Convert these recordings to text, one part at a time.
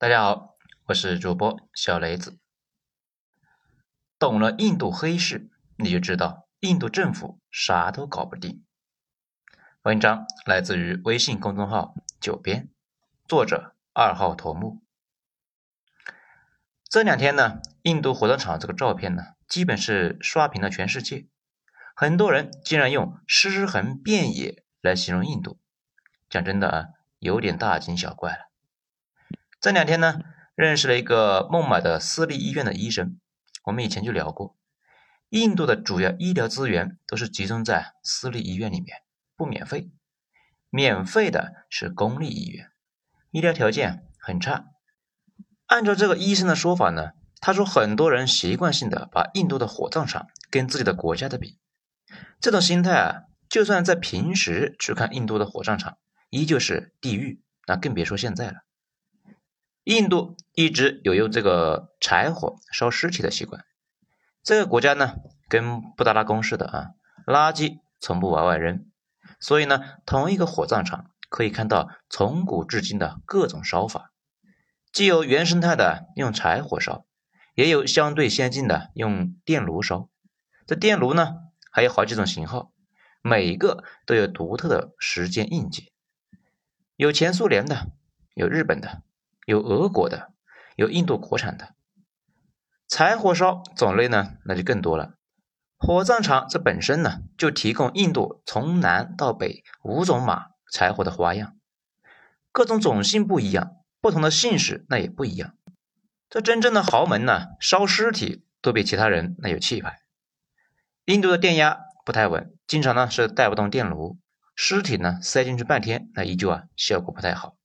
大家好，我是主播小雷子。懂了印度黑市，你就知道印度政府啥都搞不定。文章来自于微信公众号“九编”，作者二号头目。这两天呢，印度火葬场这个照片呢，基本是刷屏了全世界。很多人竟然用“尸横遍野”来形容印度，讲真的啊，有点大惊小怪了。这两天呢，认识了一个孟买的私立医院的医生。我们以前就聊过，印度的主要医疗资源都是集中在私立医院里面，不免费。免费的是公立医院，医疗条件很差。按照这个医生的说法呢，他说很多人习惯性的把印度的火葬场跟自己的国家的比，这种心态啊，就算在平时去看印度的火葬场，依旧是地狱，那更别说现在了。印度一直有用这个柴火烧尸体的习惯。这个国家呢，跟布达拉宫似的啊，垃圾从不往外扔。所以呢，同一个火葬场可以看到从古至今的各种烧法，既有原生态的用柴火烧，也有相对先进的用电炉烧。这电炉呢，还有好几种型号，每一个都有独特的时间印记，有前苏联的，有日本的。有俄国的，有印度国产的。柴火烧种类呢，那就更多了。火葬场这本身呢，就提供印度从南到北五种马柴火的花样，各种种姓不一样，不同的姓氏那也不一样。这真正的豪门呢，烧尸体都比其他人那有气派。印度的电压不太稳，经常呢是带不动电炉，尸体呢塞进去半天，那依旧啊效果不太好。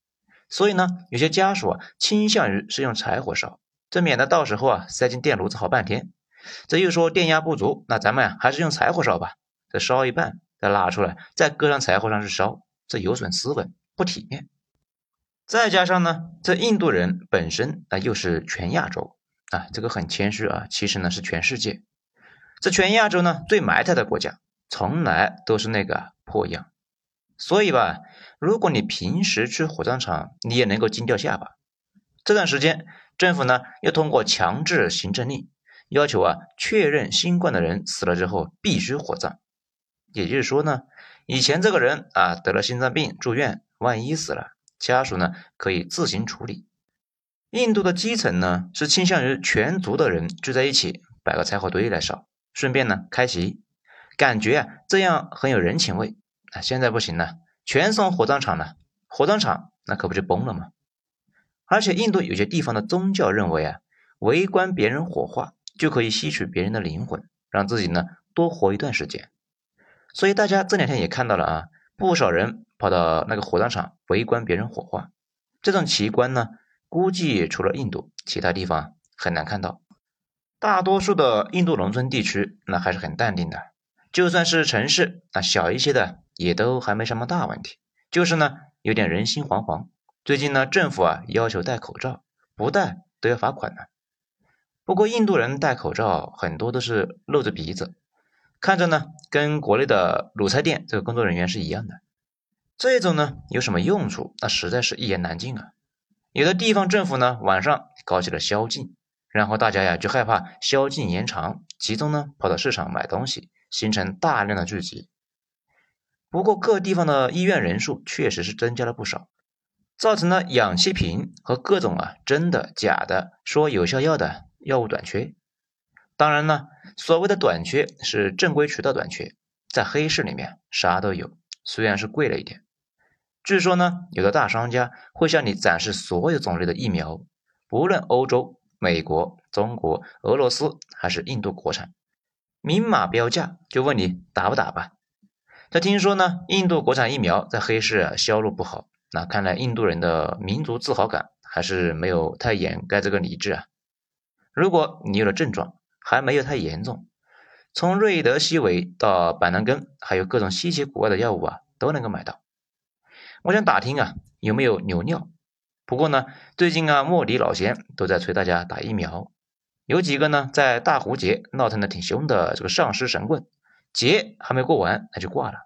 所以呢，有些家属啊倾向于是用柴火烧，这免得到时候啊塞进电炉子好半天。这又说电压不足，那咱们啊还是用柴火烧吧。这烧一半再拉出来，再搁上柴火上去烧，这有损斯文，不体面。再加上呢，这印度人本身啊又是全亚洲啊，这个很谦虚啊，其实呢是全世界。这全亚洲呢最埋汰的国家，从来都是那个破样。所以吧。如果你平时去火葬场，你也能够惊掉下巴。这段时间，政府呢又通过强制行政令，要求啊确认新冠的人死了之后必须火葬。也就是说呢，以前这个人啊得了心脏病住院，万一死了，家属呢可以自行处理。印度的基层呢是倾向于全族的人聚在一起，摆个柴火堆来烧，顺便呢开席，感觉啊这样很有人情味啊。现在不行了。全送火葬场了，火葬场那可不就崩了吗？而且印度有些地方的宗教认为啊，围观别人火化就可以吸取别人的灵魂，让自己呢多活一段时间。所以大家这两天也看到了啊，不少人跑到那个火葬场围观别人火化。这种奇观呢，估计除了印度，其他地方很难看到。大多数的印度农村地区那还是很淡定的，就算是城市那小一些的。也都还没什么大问题，就是呢有点人心惶惶。最近呢政府啊要求戴口罩，不戴都要罚款呢。不过印度人戴口罩很多都是露着鼻子，看着呢跟国内的卤菜店这个工作人员是一样的。这种呢有什么用处？那实在是一言难尽啊。有的地方政府呢晚上搞起了宵禁，然后大家呀就害怕宵禁延长，集中呢跑到市场买东西，形成大量的聚集。不过各地方的医院人数确实是增加了不少，造成了氧气瓶和各种啊真的假的说有效药的药物短缺。当然呢，所谓的短缺是正规渠道短缺，在黑市里面啥都有，虽然是贵了一点。据说呢，有的大商家会向你展示所有种类的疫苗，不论欧洲、美国、中国、俄罗斯还是印度国产，明码标价，就问你打不打吧。他听说呢，印度国产疫苗在黑市销路不好，那看来印度人的民族自豪感还是没有太掩盖这个理智啊。如果你有了症状，还没有太严重，从瑞德西韦到板蓝根，还有各种稀奇古怪的药物啊，都能够买到。我想打听啊，有没有牛尿？不过呢，最近啊，莫迪老贤都在催大家打疫苗，有几个呢，在大壶节闹腾的挺凶的这个上师神棍。节还没过完，那就挂了，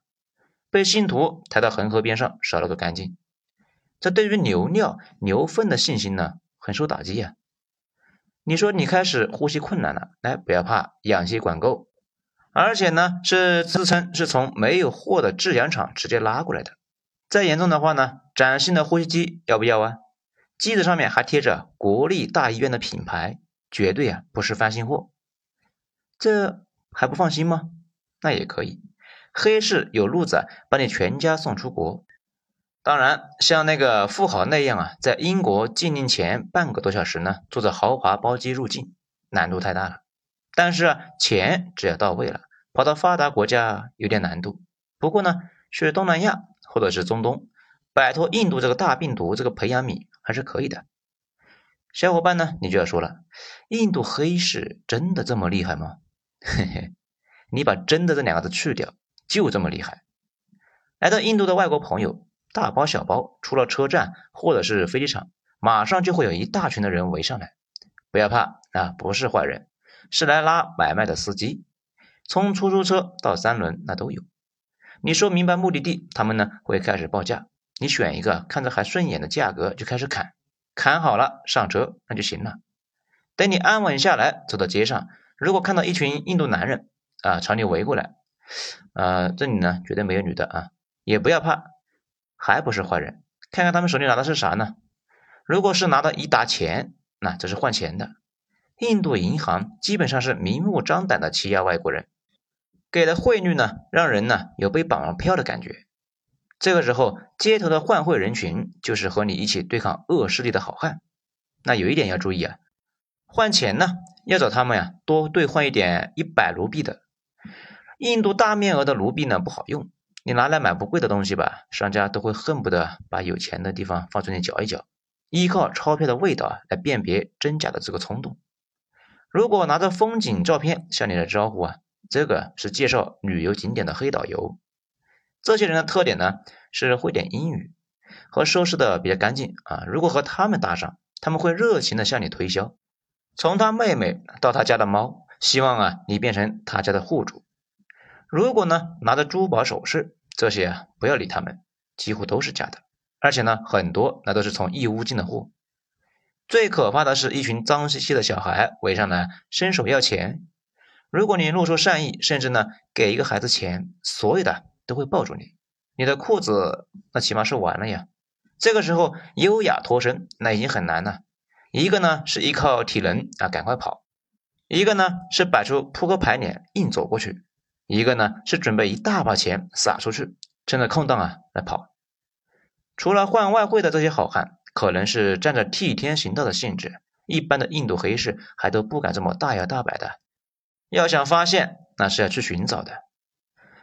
被信徒抬到恒河边上烧了个干净。这对于牛尿、牛粪的信心呢，很受打击呀。你说你开始呼吸困难了，来，不要怕，氧气管够，而且呢是自称是从没有货的制氧厂直接拉过来的。再严重的话呢，崭新的呼吸机要不要啊？机子上面还贴着国立大医院的品牌，绝对啊不是翻新货。这还不放心吗？那也可以，黑市有路子把你全家送出国。当然，像那个富豪那样啊，在英国禁令前半个多小时呢，坐着豪华包机入境，难度太大了。但是啊，钱只要到位了，跑到发达国家有点难度。不过呢，去东南亚或者是中东，摆脱印度这个大病毒这个培养皿还是可以的。小伙伴呢，你就要说了，印度黑市真的这么厉害吗？嘿嘿，你把“真的”这两个字去掉，就这么厉害。来到印度的外国朋友。大包小包出了车站或者是飞机场，马上就会有一大群的人围上来。不要怕啊，不是坏人，是来拉买卖的司机。从出租车到三轮那都有。你说明白目的地，他们呢会开始报价。你选一个看着还顺眼的价格就开始砍，砍好了上车那就行了。等你安稳下来，走到街上，如果看到一群印度男人啊朝你围过来，呃，这里呢绝对没有女的啊，也不要怕。还不是坏人，看看他们手里拿的是啥呢？如果是拿的一沓钱，那这是换钱的。印度银行基本上是明目张胆的欺压外国人，给的汇率呢，让人呢有被绑了票的感觉。这个时候，街头的换汇人群就是和你一起对抗恶势力的好汉。那有一点要注意啊，换钱呢要找他们呀多兑换一点一百卢币的。印度大面额的卢币呢不好用。你拿来买不贵的东西吧，商家都会恨不得把有钱的地方放出你搅一搅，依靠钞票的味道啊来辨别真假的这个冲动。如果拿着风景照片向你来招呼啊，这个是介绍旅游景点的黑导游。这些人的特点呢是会点英语和收拾的比较干净啊。如果和他们搭上，他们会热情的向你推销，从他妹妹到他家的猫，希望啊你变成他家的户主。如果呢拿着珠宝首饰，这些啊不要理他们，几乎都是假的，而且呢很多那都是从义乌进的货。最可怕的是一群脏兮兮的小孩围上来伸手要钱，如果你露出善意，甚至呢给一个孩子钱，所有的都会抱住你，你的裤子那起码是完了呀。这个时候优雅脱身那已经很难了，一个呢是依靠体能啊赶快跑，一个呢是摆出扑克牌脸硬走过去。一个呢是准备一大把钱撒出去，趁着空档啊来跑。除了换外汇的这些好汉，可能是占着替天行道的性质，一般的印度黑市还都不敢这么大摇大摆的。要想发现，那是要去寻找的。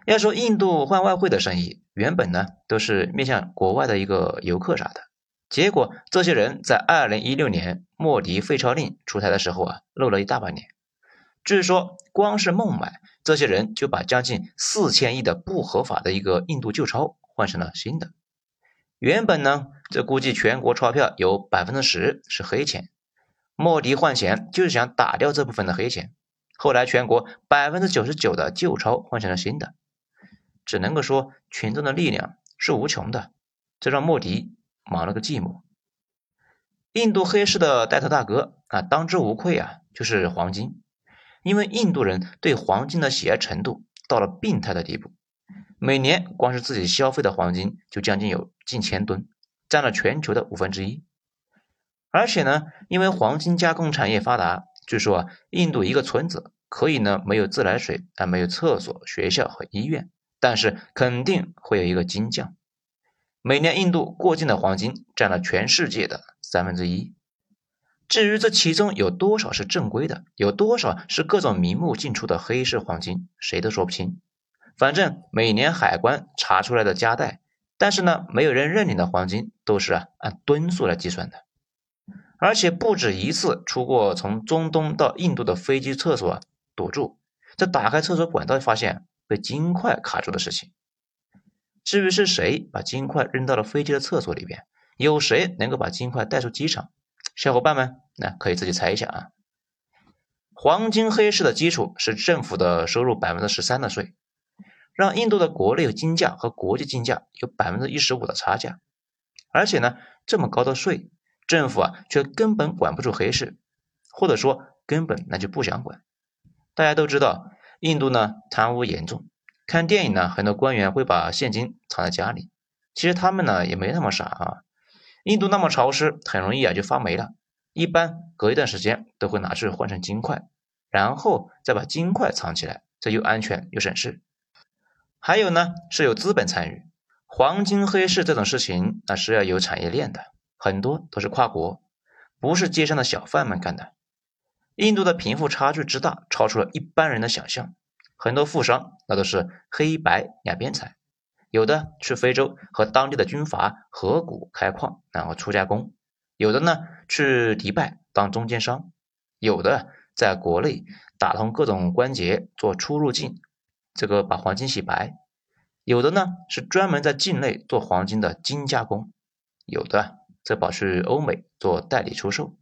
要说印度换外汇的生意，原本呢都是面向国外的一个游客啥的，结果这些人在二零一六年莫迪废钞令出台的时候啊，露了一大把脸据说，光是孟买，这些人就把将近四千亿的不合法的一个印度旧钞换成了新的。原本呢，这估计全国钞票有百分之十是黑钱，莫迪换钱就是想打掉这部分的黑钱。后来，全国百分之九十九的旧钞换成了新的，只能够说群众的力量是无穷的，这让莫迪忙了个寂寞。印度黑市的带头大哥啊，当之无愧啊，就是黄金。因为印度人对黄金的喜爱程度到了病态的地步，每年光是自己消费的黄金就将近有近千吨，占了全球的五分之一。而且呢，因为黄金加工产业发达，据说啊，印度一个村子可以呢没有自来水，啊没有厕所、学校和医院，但是肯定会有一个金匠。每年印度过境的黄金占了全世界的三分之一。至于这其中有多少是正规的，有多少是各种名目进出的黑市黄金，谁都说不清。反正每年海关查出来的夹带，但是呢，没有人认领的黄金都是按吨数来计算的。而且不止一次出过从中东到印度的飞机厕所堵住，这打开厕所管道发现被金块卡住的事情。至于是谁把金块扔到了飞机的厕所里边，有谁能够把金块带出机场？小伙伴们，那可以自己猜一下啊。黄金黑市的基础是政府的收入百分之十三的税，让印度的国内金价和国际金价有百分之一十五的差价。而且呢，这么高的税，政府啊却根本管不住黑市，或者说根本那就不想管。大家都知道，印度呢贪污严重，看电影呢很多官员会把现金藏在家里，其实他们呢也没那么傻啊。印度那么潮湿，很容易啊就发霉了，一般隔一段时间都会拿去换成金块，然后再把金块藏起来，这又安全又省事。还有呢是有资本参与。黄金黑市这种事情，那是要有产业链的，很多都是跨国，不是街上的小贩们干的。印度的贫富差距之大，超出了一般人的想象。很多富商那都是黑白两边财，有的去非洲和当地的军阀合股开矿，然后出加工；有的呢去迪拜当中间商；有的在国内打通各种关节做出入境，这个把黄金洗白。有的呢是专门在境内做黄金的精加工，有的则跑去欧美做代理出售。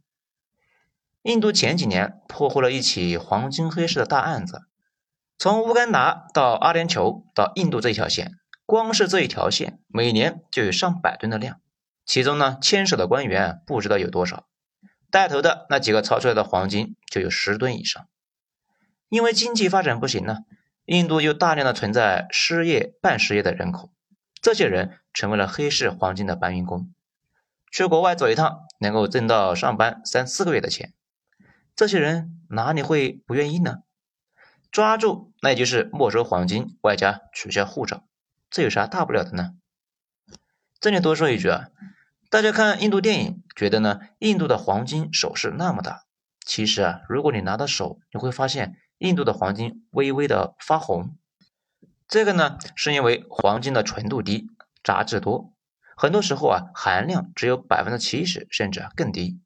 印度前几年破获了一起黄金黑市的大案子，从乌干达到阿联酋到印度这一条线，光是这一条线每年就有上百吨的量，其中呢牵涉的官员不知道有多少，带头的那几个抄出来的黄金就有十吨以上。因为经济发展不行呢。印度又大量的存在失业、半失业的人口，这些人成为了黑市黄金的搬运工，去国外走一趟能够挣到上班三四个月的钱，这些人哪里会不愿意呢？抓住那也就是没收黄金，外加取消护照，这有啥大不了的呢？这里多说一句啊，大家看印度电影，觉得呢印度的黄金首饰那么大，其实啊，如果你拿到手，你会发现。印度的黄金微微的发红，这个呢是因为黄金的纯度低，杂质多，很多时候啊含量只有百分之七十，甚至更低。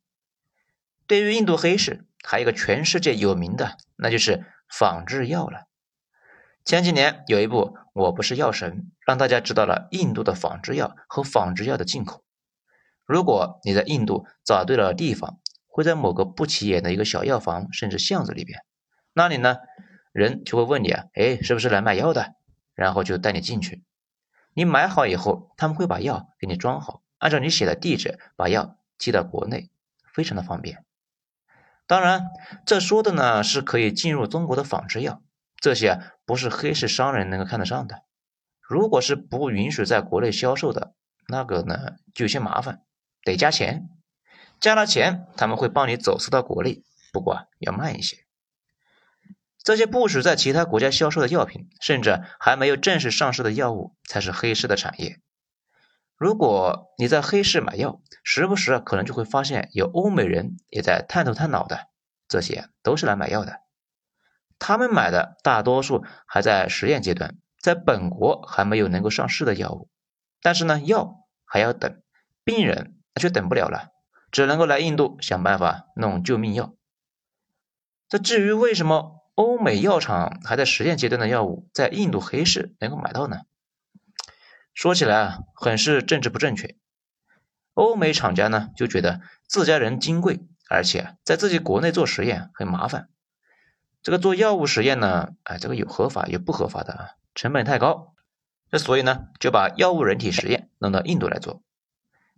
对于印度黑市，还有一个全世界有名的，那就是仿制药了。前几年有一部《我不是药神》，让大家知道了印度的仿制药和仿制药的进口。如果你在印度找对了地方，会在某个不起眼的一个小药房，甚至巷子里边。那里呢，人就会问你啊，哎，是不是来买药的？然后就带你进去。你买好以后，他们会把药给你装好，按照你写的地址把药寄到国内，非常的方便。当然，这说的呢是可以进入中国的仿制药，这些不是黑市商人能够看得上的。如果是不允许在国内销售的，那个呢就有些麻烦，得加钱。加了钱，他们会帮你走私到国内，不过要慢一些。这些不许在其他国家销售的药品，甚至还没有正式上市的药物，才是黑市的产业。如果你在黑市买药，时不时可能就会发现有欧美人也在探头探脑的，这些都是来买药的。他们买的大多数还在实验阶段，在本国还没有能够上市的药物。但是呢，药还要等，病人那却等不了了，只能够来印度想办法弄救命药。这至于为什么？欧美药厂还在实验阶段的药物，在印度黑市能够买到呢？说起来啊，很是政治不正确。欧美厂家呢就觉得自家人金贵，而且在自己国内做实验很麻烦。这个做药物实验呢，哎，这个有合法有不合法的啊，成本太高。那所以呢，就把药物人体实验弄到印度来做。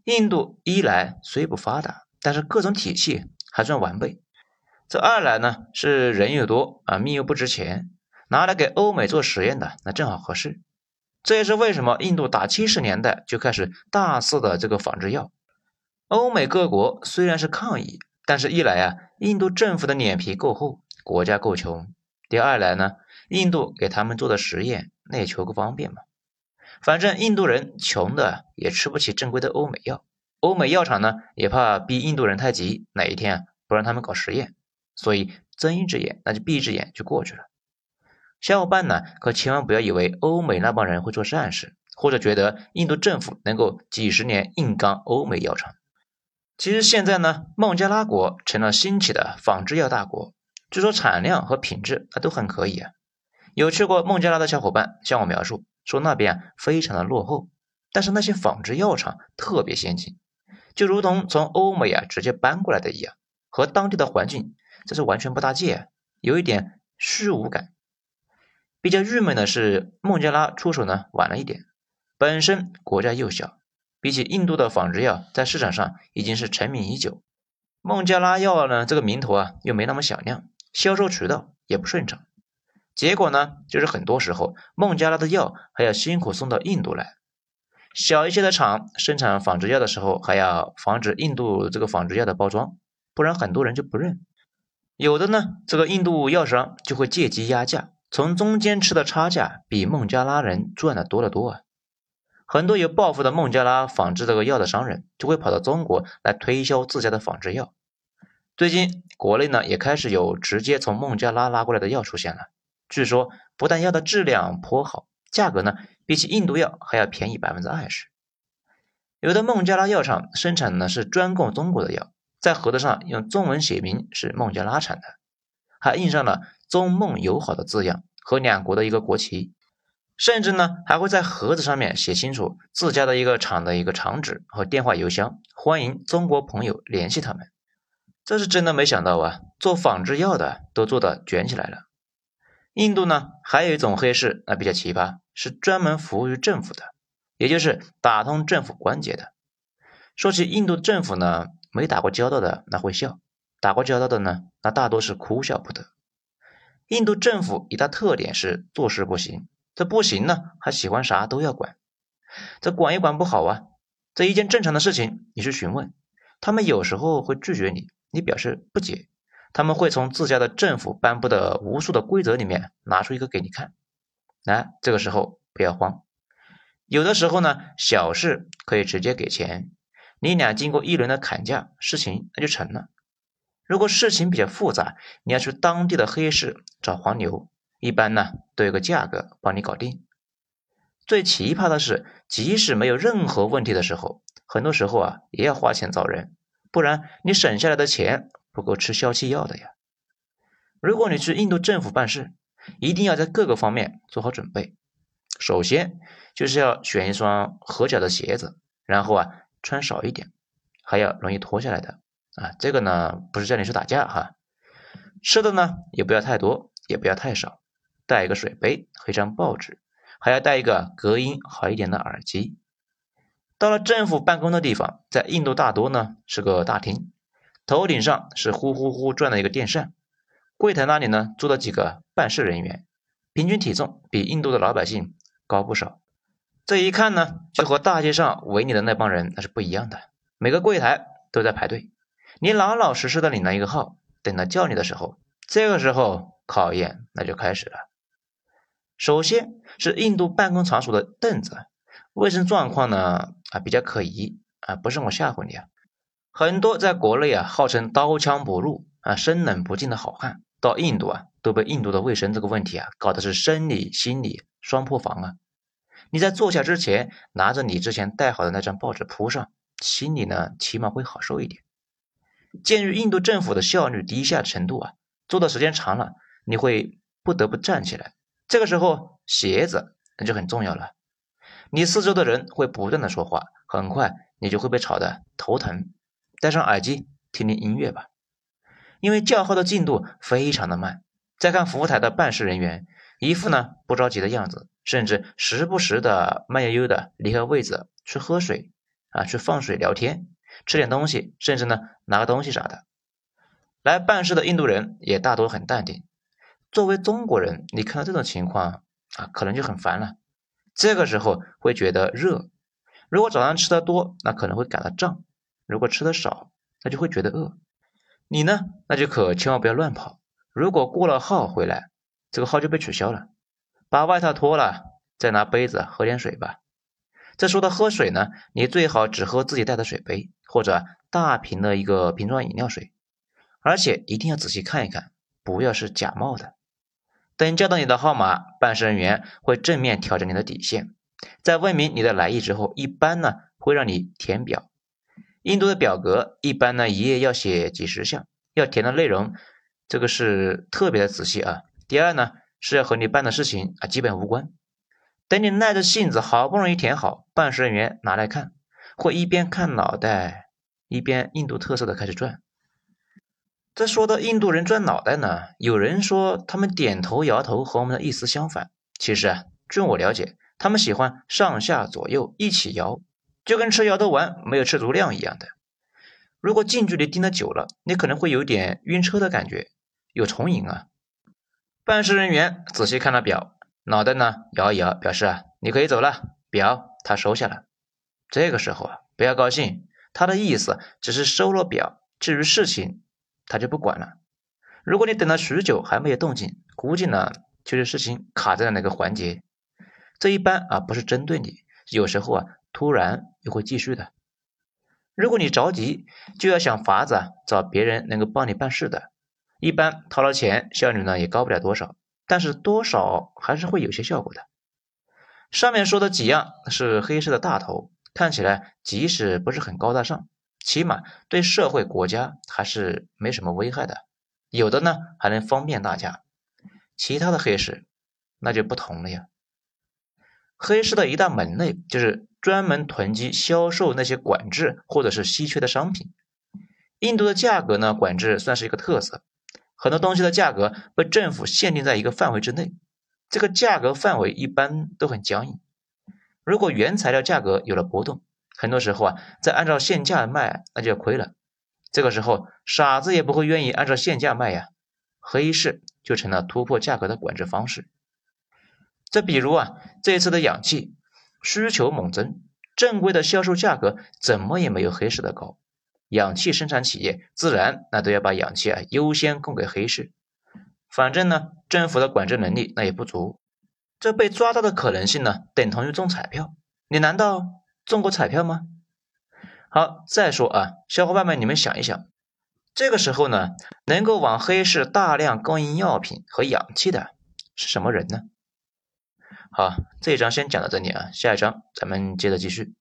印度一来虽不发达，但是各种体系还算完备。这二来呢是人又多啊，命又不值钱，拿来给欧美做实验的那正好合适。这也是为什么印度打七十年代就开始大肆的这个仿制药。欧美各国虽然是抗议，但是一来啊，印度政府的脸皮够厚，国家够穷；第二来呢，印度给他们做的实验那也求个方便嘛。反正印度人穷的也吃不起正规的欧美药，欧美药厂呢也怕逼印度人太急，哪一天不让他们搞实验。所以睁一只眼，那就闭一只眼就过去了。小伙伴呢，可千万不要以为欧美那帮人会做善事，或者觉得印度政府能够几十年硬刚欧美药厂。其实现在呢，孟加拉国成了兴起的仿制药大国，据说产量和品质啊都很可以啊。有去过孟加拉的小伙伴向我描述说，那边非常的落后，但是那些仿制药厂特别先进，就如同从欧美啊直接搬过来的一样，和当地的环境。这是完全不搭界，有一点虚无感。比较郁闷的是，孟加拉出手呢晚了一点，本身国家又小，比起印度的仿制药，在市场上已经是成名已久。孟加拉药呢，这个名头啊又没那么响亮，销售渠道也不顺畅。结果呢，就是很多时候孟加拉的药还要辛苦送到印度来。小一些的厂生产仿制药的时候，还要防止印度这个仿制药的包装，不然很多人就不认。有的呢，这个印度药商就会借机压价，从中间吃的差价比孟加拉人赚的多得多啊。很多有抱负的孟加拉仿制这个药的商人，就会跑到中国来推销自家的仿制药。最近国内呢，也开始有直接从孟加拉拉过来的药出现了。据说不但药的质量颇好，价格呢比起印度药还要便宜百分之二十。有的孟加拉药厂生产的是专供中国的药，在盒子上用中文写明是孟加拉产的，还印上了中孟友好的字样和两国的一个国旗，甚至呢还会在盒子上面写清楚自家的一个厂的一个厂址和电话邮箱，欢迎中国朋友联系他们。这是真的没想到啊，做仿制药的都做的卷起来了。印度呢，还有一种黑市，那比较奇葩，是专门服务于政府的，也就是打通政府关节的。说起印度政府呢，没打过交道的那会笑，打过交道的呢，那大多是哭笑不得。印度政府一大特点是做事不行，这不行呢，还喜欢啥都要管，这管也管不好啊。这一件正常的事情，你去询问，他们有时候会拒绝你，你表示不解。他们会从自家的政府颁布的无数的规则里面拿出一个给你看，来，这个时候不要慌。有的时候呢，小事可以直接给钱，你俩经过一轮的砍价，事情那就成了。如果事情比较复杂，你要去当地的黑市找黄牛，一般呢都有个价格帮你搞定。最奇葩的是，即使没有任何问题的时候，很多时候啊也要花钱找人，不然你省下来的钱。不够吃消气药的呀！如果你去印度政府办事，一定要在各个方面做好准备。首先就是要选一双合脚的鞋子，然后啊穿少一点，还要容易脱下来的啊。这个呢不是叫你去打架哈。吃的呢也不要太多，也不要太少。带一个水杯和一张报纸，还要带一个隔音好一点的耳机。到了政府办公的地方，在印度大多呢是个大厅。头顶上是呼呼呼转的一个电扇，柜台那里呢坐了几个办事人员，平均体重比印度的老百姓高不少。这一看呢，就和大街上围你的那帮人那是不一样的。每个柜台都在排队，你老老实实的领了一个号，等他叫你的时候，这个时候考验那就开始了。首先是印度办公场所的凳子，卫生状况呢啊比较可疑啊，不是我吓唬你啊。很多在国内啊，号称刀枪不入啊、生冷不进的好汉，到印度啊，都被印度的卫生这个问题啊，搞的是生理心理双破防啊。你在坐下之前，拿着你之前带好的那张报纸铺上，心里呢，起码会好受一点。鉴于印度政府的效率低下程度啊，坐的时间长了，你会不得不站起来。这个时候，鞋子那就很重要了。你四周的人会不断的说话，很快你就会被吵得头疼。戴上耳机听听音乐吧，因为叫号的进度非常的慢。再看服务台的办事人员，一副呢不着急的样子，甚至时不时的慢悠悠的离开位子去喝水啊，去放水聊天，吃点东西，甚至呢拿个东西啥的。来办事的印度人也大多很淡定。作为中国人，你看到这种情况啊，可能就很烦了。这个时候会觉得热，如果早上吃的多，那可能会感到胀。如果吃的少，那就会觉得饿。你呢，那就可千万不要乱跑。如果过了号回来，这个号就被取消了。把外套脱了，再拿杯子喝点水吧。这说到喝水呢，你最好只喝自己带的水杯或者大瓶的一个瓶装饮料水，而且一定要仔细看一看，不要是假冒的。等叫到你的号码，办事人员会正面调整你的底线，在问明你的来意之后，一般呢会让你填表。印度的表格一般呢，一页要写几十项，要填的内容，这个是特别的仔细啊。第二呢，是要和你办的事情啊基本无关。等你耐着性子，好不容易填好，办事人员拿来看，会一边看脑袋，一边印度特色的开始转。这说到印度人转脑袋呢，有人说他们点头摇头和我们的意思相反。其实啊，据我了解，他们喜欢上下左右一起摇。就跟吃摇头丸没有吃足量一样的。如果近距离盯得久了，你可能会有点晕车的感觉，有重影啊。办事人员仔细看了表，脑袋呢摇一摇，表示啊你可以走了。表他收下了。这个时候啊不要高兴，他的意思只是收了表，至于事情他就不管了。如果你等了许久还没有动静，估计呢就是事情卡在了哪个环节。这一般啊不是针对你，有时候啊突然又会继续的。如果你着急，就要想法子啊找别人能够帮你办事的。一般掏了钱，效率呢也高不了多少，但是多少还是会有些效果的。上面说的几样是黑市的大头，看起来即使不是很高大上，起码对社会国家还是没什么危害的。有的呢还能方便大家。其他的黑市那就不同了呀。黑市的一大门类就是专门囤积销售那些管制或者是稀缺的商品。印度的价格呢管制算是一个特色，很多东西的价格被政府限定在一个范围之内，这个价格范围一般都很僵硬。如果原材料价格有了波动，很多时候啊再按照现价卖那就要亏了。这个时候傻子也不会愿意按照现价卖呀，黑市就成了突破价格的管制方式。再比如啊，这次的氧气需求猛增，正规的销售价格怎么也没有黑市的高，氧气生产企业自然那都要把氧气啊优先供给黑市。反正呢，政府的管制能力那也不足，这被抓到的可能性呢，等同于中彩票。你难道中过彩票吗？好，再说啊，小伙伴们，你们想一想，这个时候呢，能够往黑市大量供应药品和氧气的是什么人呢？好，这一章先讲到这里啊，下一章咱们接着继续。